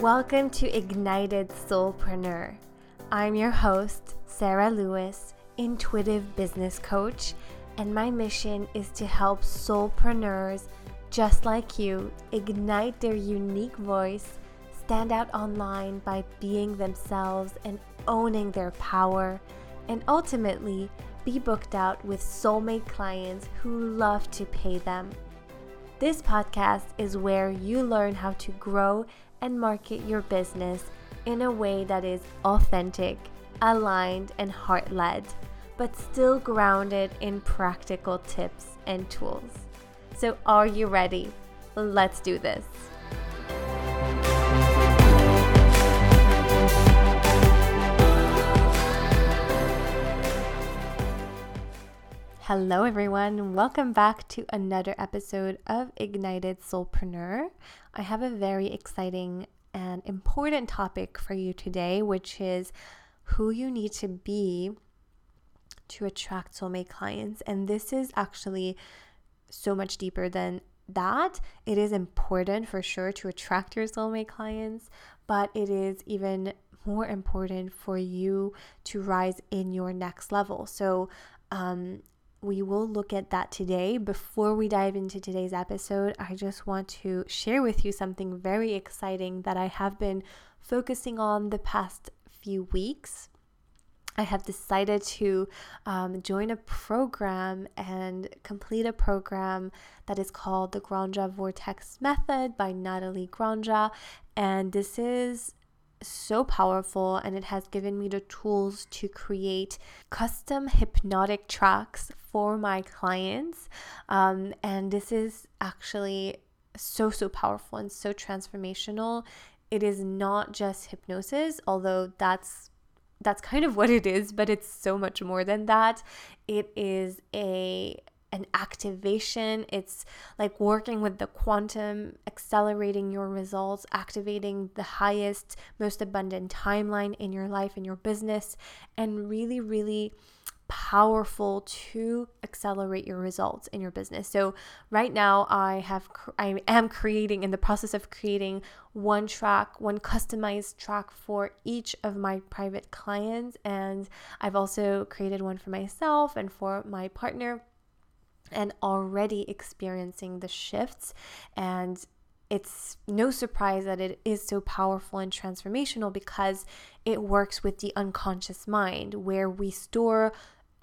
Welcome to Ignited Soulpreneur. I'm your host, Sarah Lewis, intuitive business coach, and my mission is to help soulpreneurs just like you ignite their unique voice, stand out online by being themselves and owning their power, and ultimately be booked out with soulmate clients who love to pay them. This podcast is where you learn how to grow and market your business in a way that is authentic, aligned, and heart led, but still grounded in practical tips and tools. So, are you ready? Let's do this. Hello, everyone. Welcome back to another episode of Ignited Soulpreneur. I have a very exciting and important topic for you today, which is who you need to be to attract soulmate clients. And this is actually so much deeper than that. It is important for sure to attract your soulmate clients, but it is even more important for you to rise in your next level. So, um, we will look at that today. Before we dive into today's episode, I just want to share with you something very exciting that I have been focusing on the past few weeks. I have decided to um, join a program and complete a program that is called the Granja Vortex Method by Natalie Granja. And this is so powerful and it has given me the tools to create custom hypnotic tracks for my clients. Um, and this is actually so, so powerful and so transformational. It is not just hypnosis, although that's that's kind of what it is, but it's so much more than that. It is a an activation. It's like working with the quantum, accelerating your results, activating the highest, most abundant timeline in your life, in your business, and really, really powerful to accelerate your results in your business. So right now I have I am creating in the process of creating one track, one customized track for each of my private clients and I've also created one for myself and for my partner and already experiencing the shifts. And it's no surprise that it is so powerful and transformational because it works with the unconscious mind where we store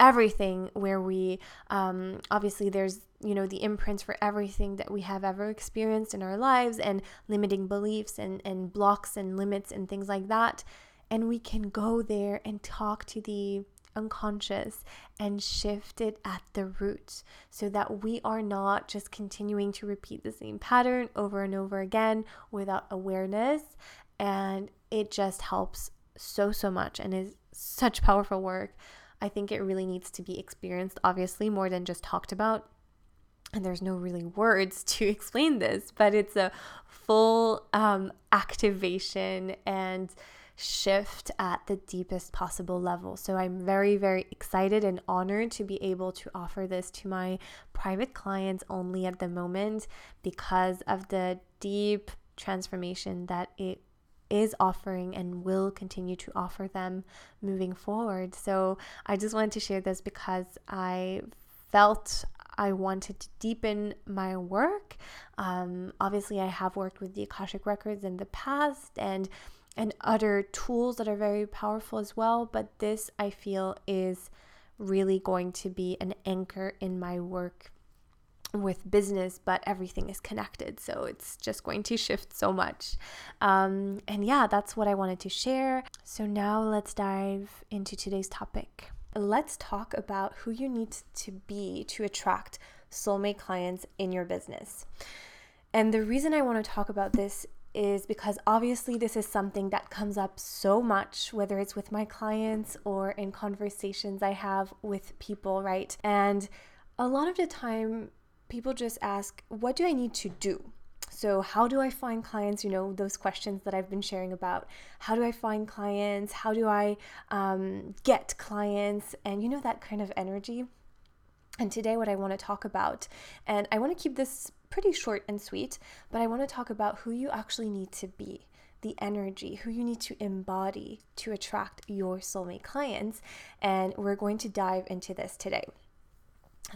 everything where we um, obviously there's you know the imprints for everything that we have ever experienced in our lives and limiting beliefs and and blocks and limits and things like that. And we can go there and talk to the unconscious and shift it at the root so that we are not just continuing to repeat the same pattern over and over again without awareness. And it just helps so, so much and is such powerful work. I think it really needs to be experienced, obviously, more than just talked about. And there's no really words to explain this, but it's a full um, activation and shift at the deepest possible level. So I'm very, very excited and honored to be able to offer this to my private clients only at the moment because of the deep transformation that it is offering and will continue to offer them moving forward. So I just wanted to share this because I felt I wanted to deepen my work. Um, obviously, I have worked with the Akashic Records in the past and and other tools that are very powerful as well. But this, I feel, is really going to be an anchor in my work with business, but everything is connected. So it's just going to shift so much. Um, and yeah, that's what I wanted to share. So now let's dive into today's topic. Let's talk about who you need to be to attract soulmate clients in your business. And the reason I want to talk about this is because obviously this is something that comes up so much, whether it's with my clients or in conversations I have with people, right? And a lot of the time, people just ask, What do I need to do? So, how do I find clients? You know, those questions that I've been sharing about. How do I find clients? How do I um, get clients? And you know, that kind of energy. And today, what I want to talk about, and I want to keep this pretty short and sweet, but I want to talk about who you actually need to be the energy, who you need to embody to attract your soulmate clients. And we're going to dive into this today.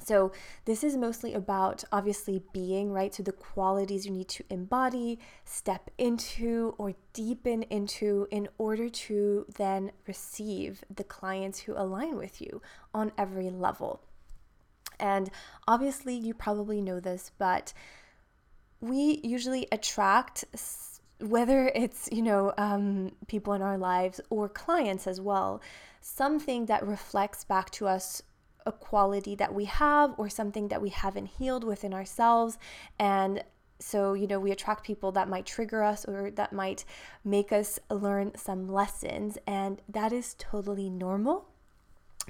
So, this is mostly about obviously being, right? So, the qualities you need to embody, step into, or deepen into in order to then receive the clients who align with you on every level. And obviously, you probably know this, but we usually attract whether it's you know um, people in our lives or clients as well something that reflects back to us a quality that we have or something that we haven't healed within ourselves. And so you know we attract people that might trigger us or that might make us learn some lessons. And that is totally normal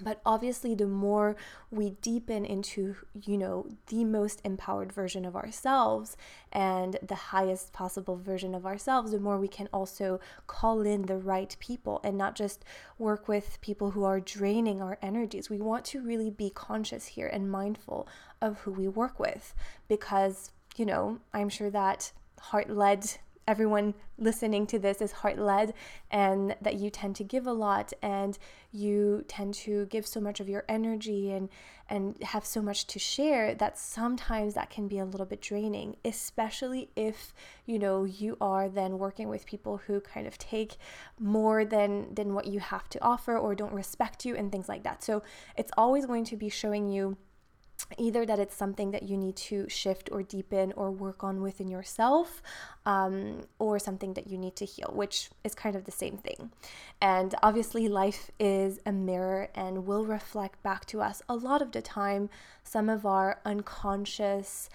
but obviously the more we deepen into you know the most empowered version of ourselves and the highest possible version of ourselves the more we can also call in the right people and not just work with people who are draining our energies. We want to really be conscious here and mindful of who we work with because you know i'm sure that heart led everyone listening to this is heart led and that you tend to give a lot and you tend to give so much of your energy and and have so much to share that sometimes that can be a little bit draining especially if you know you are then working with people who kind of take more than than what you have to offer or don't respect you and things like that. So it's always going to be showing you either that it's something that you need to shift or deepen or work on within yourself um, or something that you need to heal which is kind of the same thing. And obviously life is a mirror and will reflect back to us a lot of the time some of our unconscious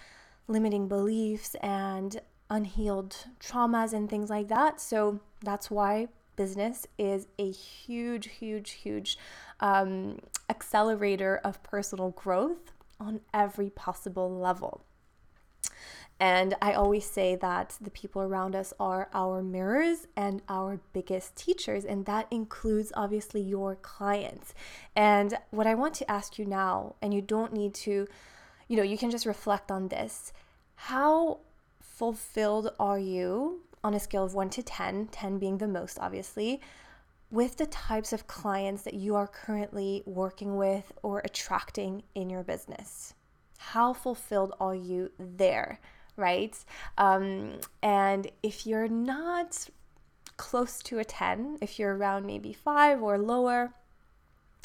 limiting beliefs and unhealed traumas and things like that. So that's why business is a huge huge huge um, accelerator of personal growth on every possible level. And I always say that the people around us are our mirrors and our biggest teachers, and that includes obviously your clients. And what I want to ask you now, and you don't need to, you know, you can just reflect on this. How fulfilled are you on a scale of 1 to 10, 10 being the most, obviously, with the types of clients that you are currently working with or attracting in your business. How fulfilled are you there, right? Um, and if you're not close to a 10, if you're around maybe five or lower,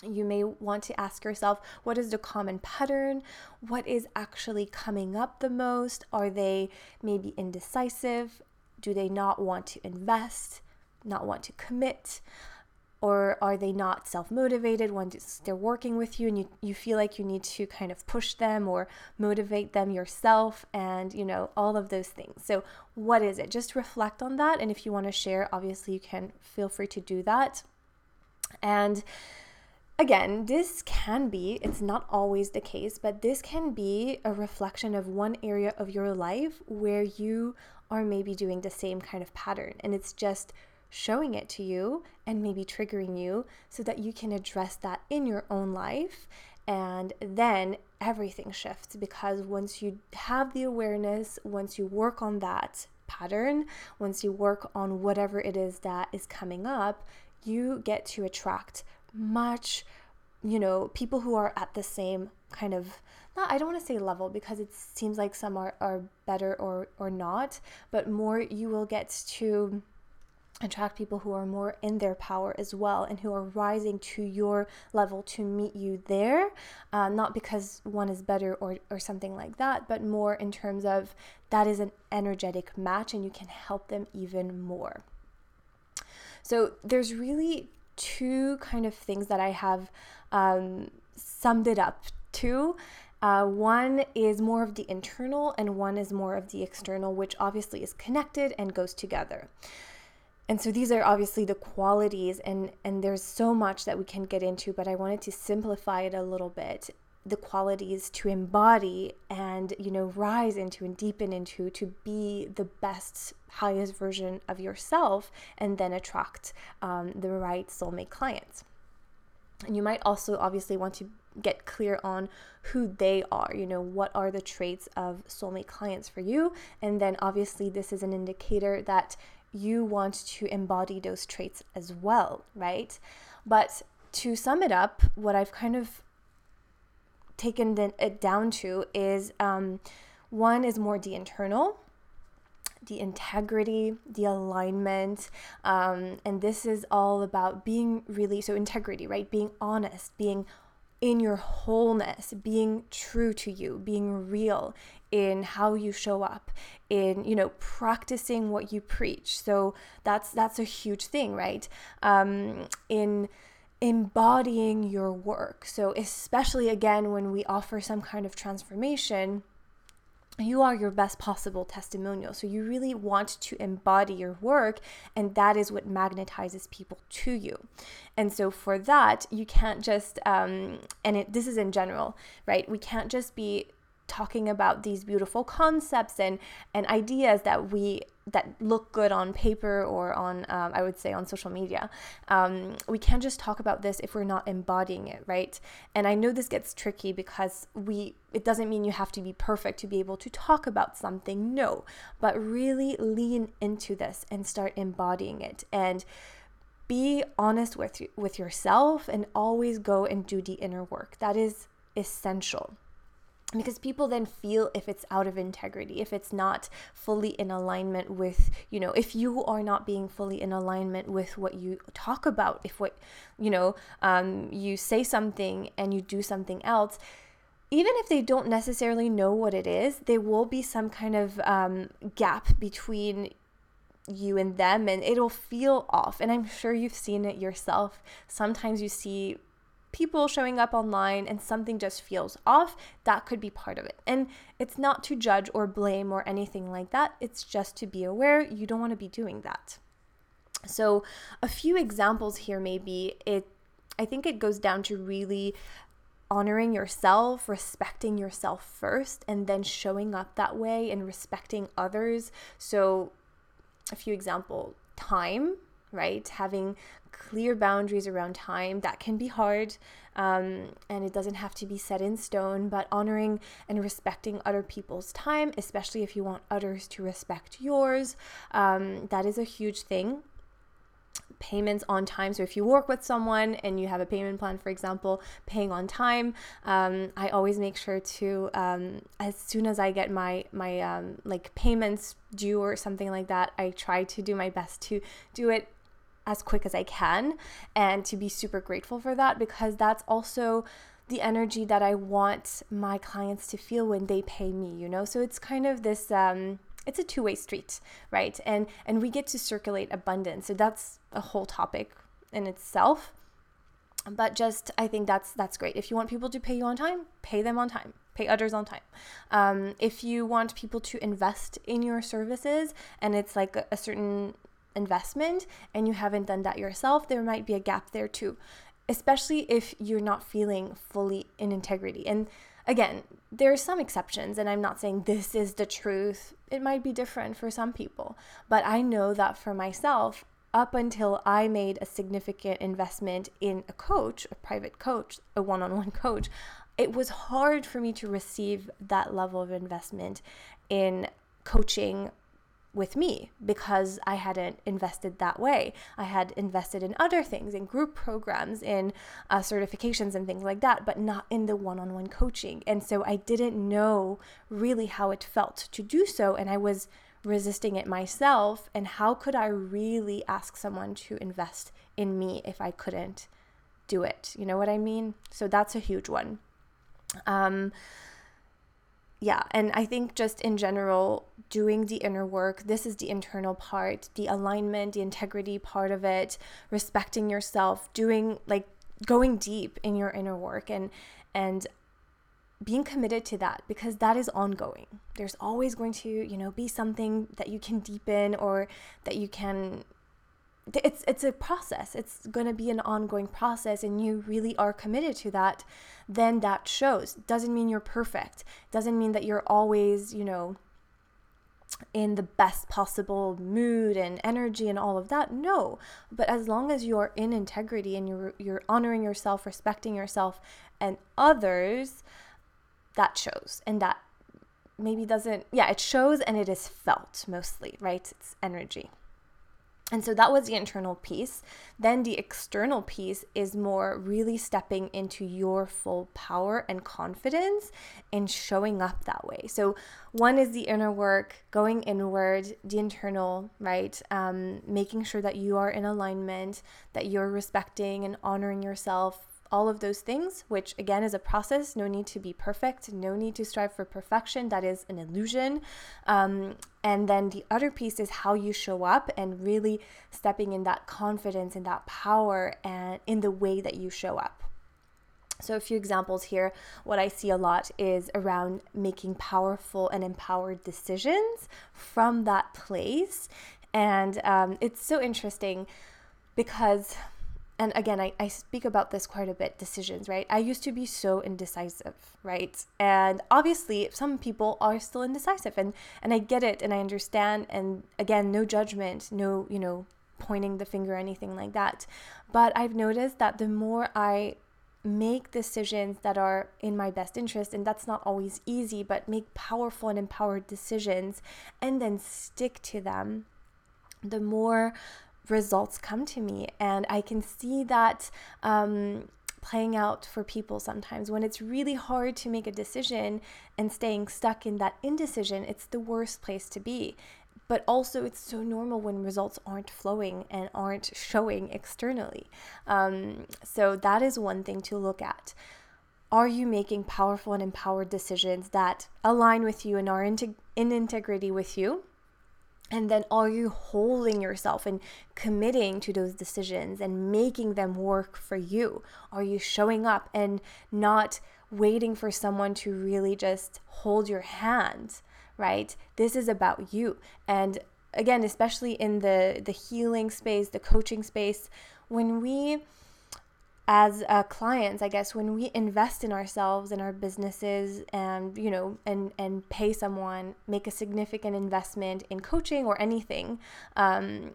you may want to ask yourself what is the common pattern? What is actually coming up the most? Are they maybe indecisive? Do they not want to invest? Not want to commit? Or are they not self-motivated when they're working with you and you, you feel like you need to kind of push them or motivate them yourself and you know all of those things. So what is it? Just reflect on that. And if you want to share obviously you can feel free to do that. And again this can be it's not always the case but this can be a reflection of one area of your life where you are maybe doing the same kind of pattern. And it's just showing it to you and maybe triggering you so that you can address that in your own life. And then everything shifts because once you have the awareness, once you work on that pattern, once you work on whatever it is that is coming up, you get to attract much, you know, people who are at the same kind of not I don't want to say level because it seems like some are, are better or or not, but more you will get to attract people who are more in their power as well and who are rising to your level to meet you there uh, not because one is better or, or something like that but more in terms of that is an energetic match and you can help them even more. So there's really two kind of things that i have um, summed it up to. Uh, one is more of the internal and one is more of the external, which obviously is connected and goes together and so these are obviously the qualities and and there's so much that we can get into but i wanted to simplify it a little bit. The qualities to embody and you know rise into and deepen into to be the best highest version of yourself and then attract um, the right soulmate clients. And you might also obviously want to get clear on who they are you know what are the traits of soulmate clients for you? And then obviously this is an indicator that you want to embody those traits as well, right? But to sum it up, what I've kind of taken it down to is um, one is more the internal, the integrity, the alignment. Um, and this is all about being really so integrity, right? Being honest, being in your wholeness, being true to you, being real in how you show up, in you know practicing what you preach. So that's that's a huge thing, right? Um, in embodying your work. So especially again when we offer some kind of transformation you are your best possible testimonial. So you really want to embody your work, and that is what magnetizes people to you. And so for that, you can't just, um, and it, this is in general, right? We can't just be talking about these beautiful concepts and and ideas that we that look good on paper or on um, i would say on social media. Um, we can't just talk about this if we're not embodying it right? And i know this gets tricky because we it doesn't mean you have to be perfect to be able to talk about something no but really lean into this and start embodying it. And be honest with with yourself and always go and do the inner work. That is essential because people then feel if it's out of integrity if it's not fully in alignment with you know if you are not being fully in alignment with what you talk about if what you know um, you say something and you do something else even if they don't necessarily know what it is there will be some kind of um, gap between you and them and it'll feel off. And i'm sure you've seen it yourself. Sometimes you see people showing up online and something just feels off, that could be part of it. And it's not to judge or blame or anything like that, it's just to be aware you don't want to be doing that. So, a few examples here maybe it I think it goes down to really honoring yourself, respecting yourself first, and then showing up that way and respecting others. So, a few example time, right? Having clear boundaries around time. That can be hard, um, and it doesn't have to be set in stone, but honoring and respecting other people's time, especially if you want others to respect yours, um, that is a huge thing payments on time. So if you work with someone and you have a payment plan, for example, paying on time, um, I always make sure to um, as soon as I get my my um, like payments due or something like that, I try to do my best to do it as quick as I can and to be super grateful for that because that's also the energy that I want my clients to feel when they pay me, you know? So it's kind of this um it's a two-way street, right? And and we get to circulate abundance. So that's a whole topic in itself. But just I think that's that's great. If you want people to pay you on time, pay them on time pay others on time. Um, if you want people to invest in your services and it's like a, a, certain investment and you haven't done that yourself, there might be a gap there too, especially if you're not feeling fully in integrity. And again, there are some exceptions, and I'm not saying this is the truth. It might be different for some people, but I know that for myself, up until I made a significant investment in a coach, a private coach, a one on one coach, it was hard for me to receive that level of investment in coaching with me because I hadn't invested that way. I had invested in other things, in group programs, in uh, certifications, and things like that, but not in the one on one coaching. And so I didn't know really how it felt to do so. And I was resisting it myself. And how could I really ask someone to invest in me if I couldn't do it? You know what I mean? So that's a huge one. Um, yeah, and I think just in general, doing the inner work, this is the internal part, the alignment, the integrity part of it, respecting yourself, doing like going deep in your inner work and and being committed to that because that is ongoing. There's always going to, you know, be something that you can deepen or that you can it's it's a process. It's going to be an ongoing process and you really are committed to that then that shows. Doesn't mean you're perfect. Doesn't mean that you're always you know in the best possible mood and energy and all of that. No but as long as you're in integrity and you're you're honoring yourself respecting yourself and others that shows. And that maybe doesn't yeah it shows and it is felt mostly right? It's energy And so that was the internal piece. Then the external piece is more really stepping into your full power and confidence and showing up that way. So, one is the inner work, going inward, the internal, right? Um, making sure that you are in alignment, that you're respecting and honoring yourself, all of those things, which again is a process. No need to be perfect, no need to strive for perfection. That is an illusion. Um, and then the other piece is how you show up and really stepping in that confidence and that power and in the way that you show up. So, a few examples here. What I see a lot is around making powerful and empowered decisions from that place. And um, it's so interesting because and again I, I speak about this quite a bit decisions right? I used to be so indecisive right? And obviously some people are still indecisive and and i get it and i understand and again no judgment no you know pointing the finger or anything like that. But i've noticed that the more i make decisions that are in my best interest and that's not always easy but make powerful and empowered decisions and then stick to them the more results come to me. And I can see that um, playing out for people sometimes when it's really hard to make a decision and staying stuck in that indecision, it's the worst place to be. But also, it's so normal when results aren't flowing and aren't showing externally. Um, so, that is one thing to look at. Are you making powerful and empowered decisions that align with you and are in, in integrity with you? And then are you holding yourself and committing to those decisions and making them work for you? Are you showing up and not waiting for someone to really just hold your hand, right? This is about you. And again, especially in the the healing space, the coaching space, when we as uh, clients i guess when we invest in ourselves and our businesses and you know and and pay someone make a significant investment in coaching or anything um,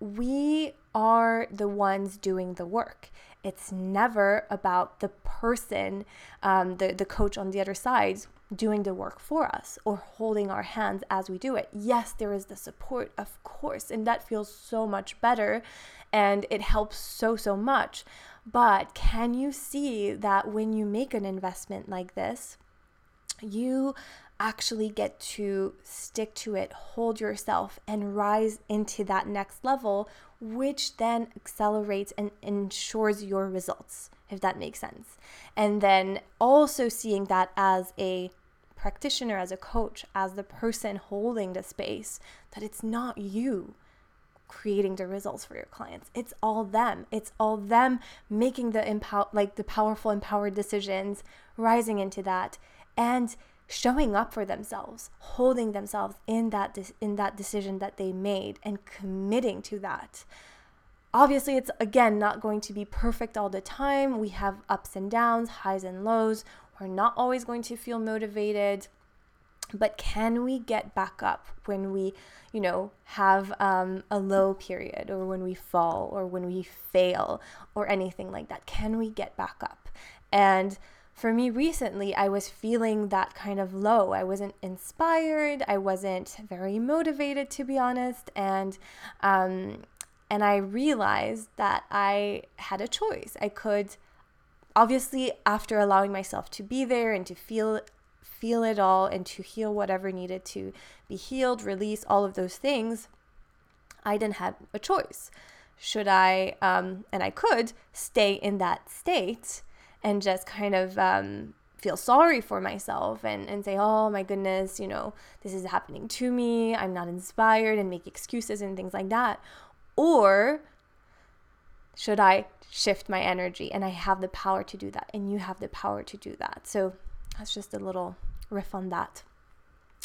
we are the ones doing the work. It's never about the person um, the, the coach on the other side doing the work for us or holding our hands as we do it. Yes there is the support of course and that feels so much better and it helps so so much but can you see that when you make an investment like this, you actually get to stick to it, hold yourself, and rise into that next level, which then accelerates and ensures your results, if that makes sense. And then also seeing that as a practitioner, as a coach, as the person holding the space, that it's not you creating the results for your clients. It's all them. It's all them making the empower like the powerful empowered decisions, rising into that and showing up for themselves, holding themselves in that de- in that decision that they made and committing to that. Obviously, it's again not going to be perfect all the time. We have ups and downs, highs and lows. We're not always going to feel motivated but can we get back up when we you know have um, a low period or when we fall or when we fail or anything like that? Can we get back up? And for me recently i was feeling that kind of low. I wasn't inspired. I wasn't very motivated to be honest. And um, and i realized that i had a choice. I could obviously after allowing myself to be there and to feel feel it all and to heal whatever needed to be healed, release all of those things, I didn't have a choice. Should I, um, and I could, stay in that state and just kind of um, feel sorry for myself and, and say, oh my goodness, you know, this is happening to me. I'm not inspired and make excuses and things like that. Or should I shift my energy? And I have the power to do that. And you have the power to do that. So that's just a little riff on that.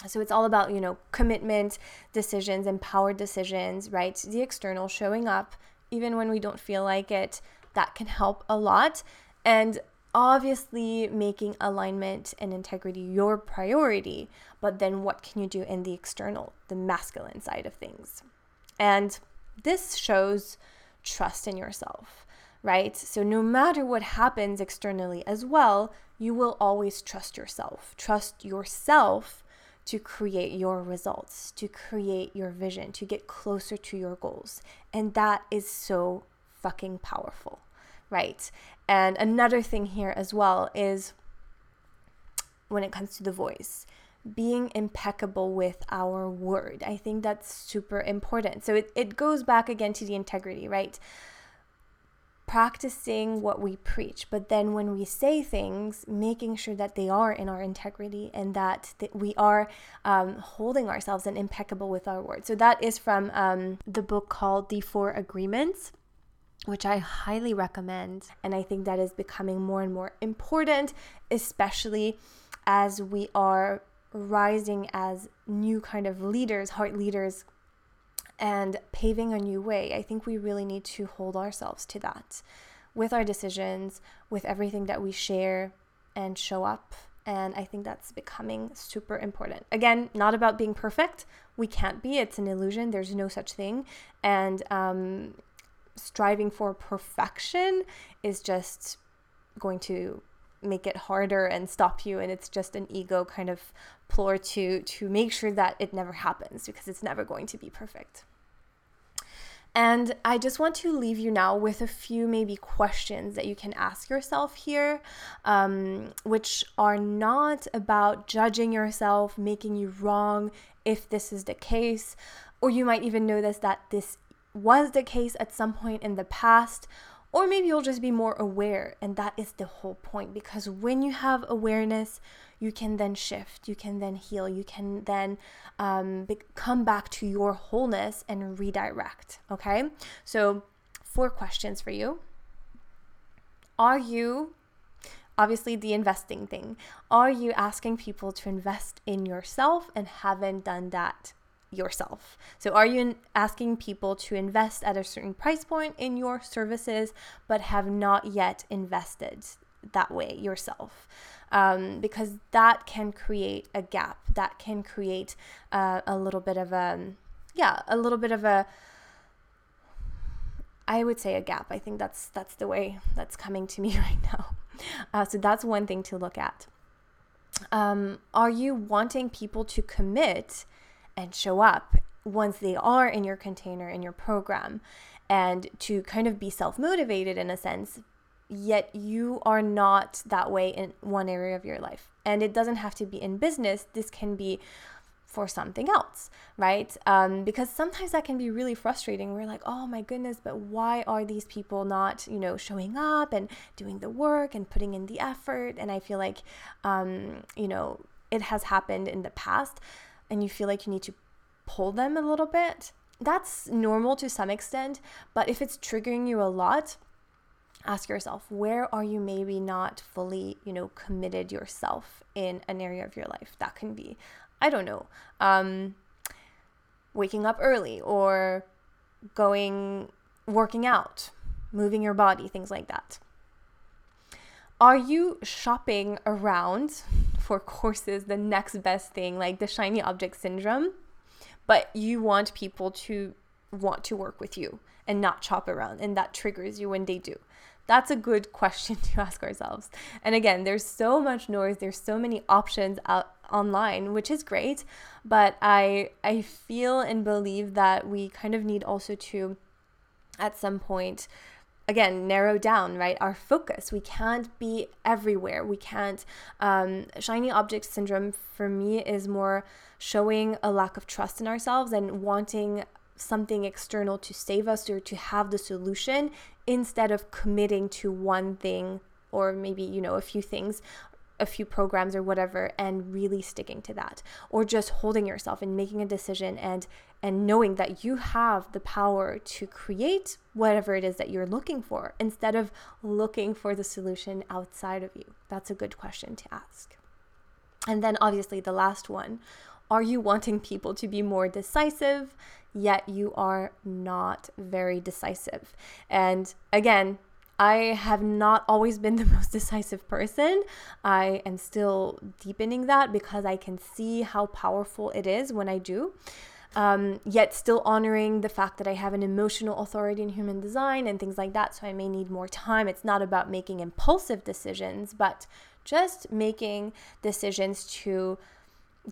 So it's all about, you know, commitment, decisions, empowered decisions, right? The external showing up even when we don't feel like it, that can help a lot. And obviously making alignment and integrity your priority, but then what can you do in the external, the masculine side of things? And this shows trust in yourself, right? So no matter what happens externally as well, you will always trust yourself. Trust yourself to create your results, to create your vision, to get closer to your goals. And that is so fucking powerful, right? And another thing here as well is when it comes to the voice, being impeccable with our word. I think that's super important. So it, it goes back again to the integrity, right? Practicing what we preach, but then when we say things, making sure that they are in our integrity and that, that we are um, holding ourselves and impeccable with our words. So that is from um, the book called The Four Agreements. Which I highly recommend. And I think that is becoming more and more important, especially as we are rising as new kind of leaders, heart leaders, and paving a new way. I think we really need to hold ourselves to that with our decisions, with everything that we share and show up. And I think that's becoming super important. Again, not about being perfect. We can't be, it's an illusion. There's no such thing. And um, striving for perfection is just going to make it harder and stop you and it's just an ego kind of to to make sure that it never happens because it's never going to be perfect. And I just want to leave you now with a few maybe questions that you can ask yourself here, um, which are not about judging yourself, making you wrong if this is the case, or you might even notice that this was the case at some point in the past, or maybe you'll just be more aware. And that is the whole point because when you have awareness, you can then shift, you can then heal, you can then um, be- come back to your wholeness and redirect. Okay, so four questions for you. Are you obviously the investing thing. Are you asking people to invest in yourself and haven't done that yourself? So, are you asking people to invest at a certain price point in your services but have not yet invested that way yourself? um, because that can create a gap. That can create uh, a little bit of a, yeah, a little bit of a. I would say a gap. I think that's that's the way that's coming to me right now. Uh, so that's one thing to look at. Um, are you wanting people to commit and show up once they are in your container in your program, and to kind of be self motivated in a sense yet you are not that way in one area of your life. And it doesn't have to be in business, this can be for something else, right? Um, because sometimes that can be really frustrating. We're like, oh my goodness, but why are these people not, you know, showing up and doing the work and putting in the effort? And I feel like, um, you know, it has happened in the past and you feel like you need to pull them a little bit. That's normal to some extent, but if it's triggering you a lot, ask yourself where are you maybe not fully you know committed yourself in an area of your life that can be i don't know um, waking up early or going working out moving your body things like that are you shopping around for courses the next best thing like the shiny object syndrome but you want people to want to work with you and not shop around and that triggers you when they do that's a good question to ask ourselves. And again, there's so much noise, there's so many options out online, which is great, but I I feel and believe that we kind of need also to at some point again narrow down right? Our focus we can't be everywhere. We can't um, shiny object syndrome for me is more showing a lack of trust in ourselves and wanting something external to save us or to have the solution instead of committing to one thing or maybe, you know, a few things a few programs or whatever and really sticking to that or just holding yourself and making a decision and and knowing that you have the power to create whatever it is that you're looking for instead of looking for the solution outside of you that's a good question to ask and then obviously the last one are you wanting people to be more decisive yet you are not very decisive. And again, I have not always been the most decisive person. I am still deepening that because I can see how powerful it is when I do. Um, yet still honoring the fact that I have an emotional authority in human design and things like that. So I may need more time. It's not about making impulsive decisions, but just making decisions to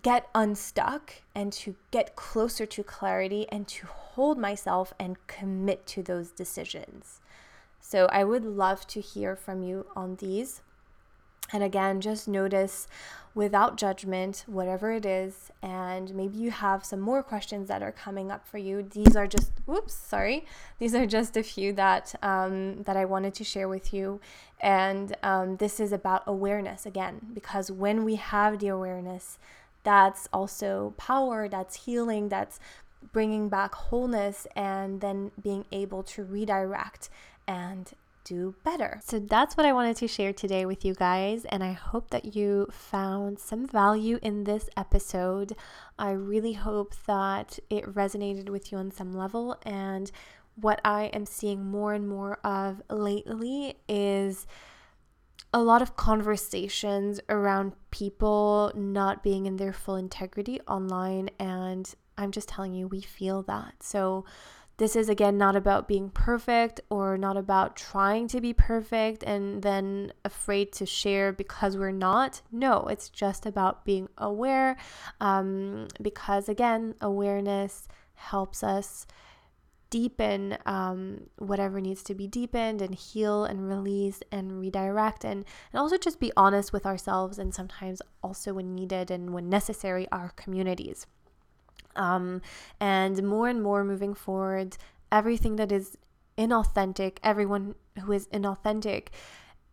get unstuck and to get closer to clarity and to hold myself and commit to those decisions. So I would love to hear from you on these. And again, just notice without judgment, whatever it is. And maybe you have some more questions that are coming up for you. These are just, whoops, sorry. These are just a few that, um, that I wanted to share with you. And um, this is about awareness again, because when we have the awareness, that's also power, that's healing, that's bringing back wholeness, and then being able to redirect and do better. So that's what I wanted to share today with you guys, and I hope that you found some value in this episode. I really hope that it resonated with you on some level, and what I am seeing more and more of lately is a lot of conversations around people not being in their full integrity online and I'm just telling you we feel that. So this is again not about being perfect or not about trying to be perfect and then afraid to share because we're not. No, it's just about being aware um, because again, awareness helps us deepen um, whatever needs to be deepened and heal and release and redirect and, and also just be honest with ourselves and sometimes also when needed and when necessary our communities um, and more and more moving forward, everything that is inauthentic, everyone who is inauthentic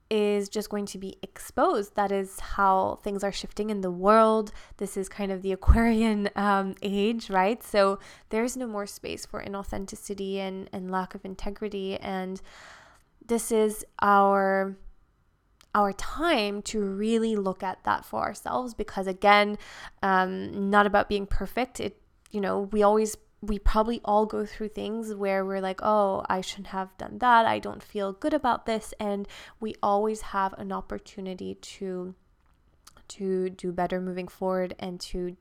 is just going to be exposed. That is how things are shifting in the world. This is kind of the Aquarian um, age, right? So there's no more space for inauthenticity and, and lack of integrity. And this is our our time to really look at that for ourselves because again um, not about being perfect it you know, we always we probably all go through things where we're like, oh, I shouldn't have done that. I don't feel good about this. And we always have an opportunity to to do better moving forward and to,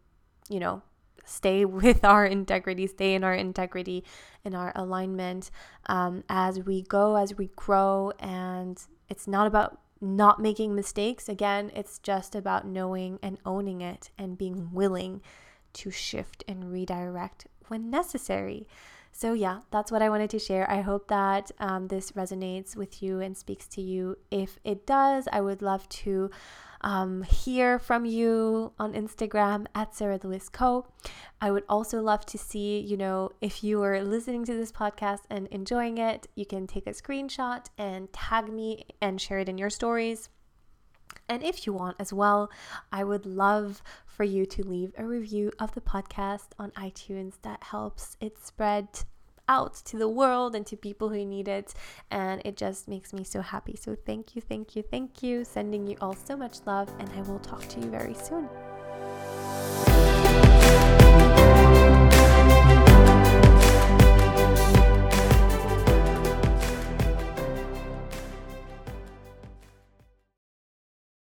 you know, stay with our integrity, stay in our integrity, in our alignment um, as we go, as we grow. And it's not about not making mistakes. Again, it's just about knowing and owning it and being willing to shift and redirect when necessary. So, yeah, that's what I wanted to share. I hope that um, this resonates with you and speaks to you. If it does, I would love to um, hear from you on Instagram at Sarah Lewis Co. I would also love to see, you know, if you are listening to this podcast and enjoying it, you can take a screenshot and tag me and share it in your stories. And if you want as well, I would love for you to leave a review of the podcast on iTunes. That helps it spread out to the world and to people who need it. And it just makes me so happy. So thank you, thank you, thank you. Sending you all so much love, and I will talk to you very soon.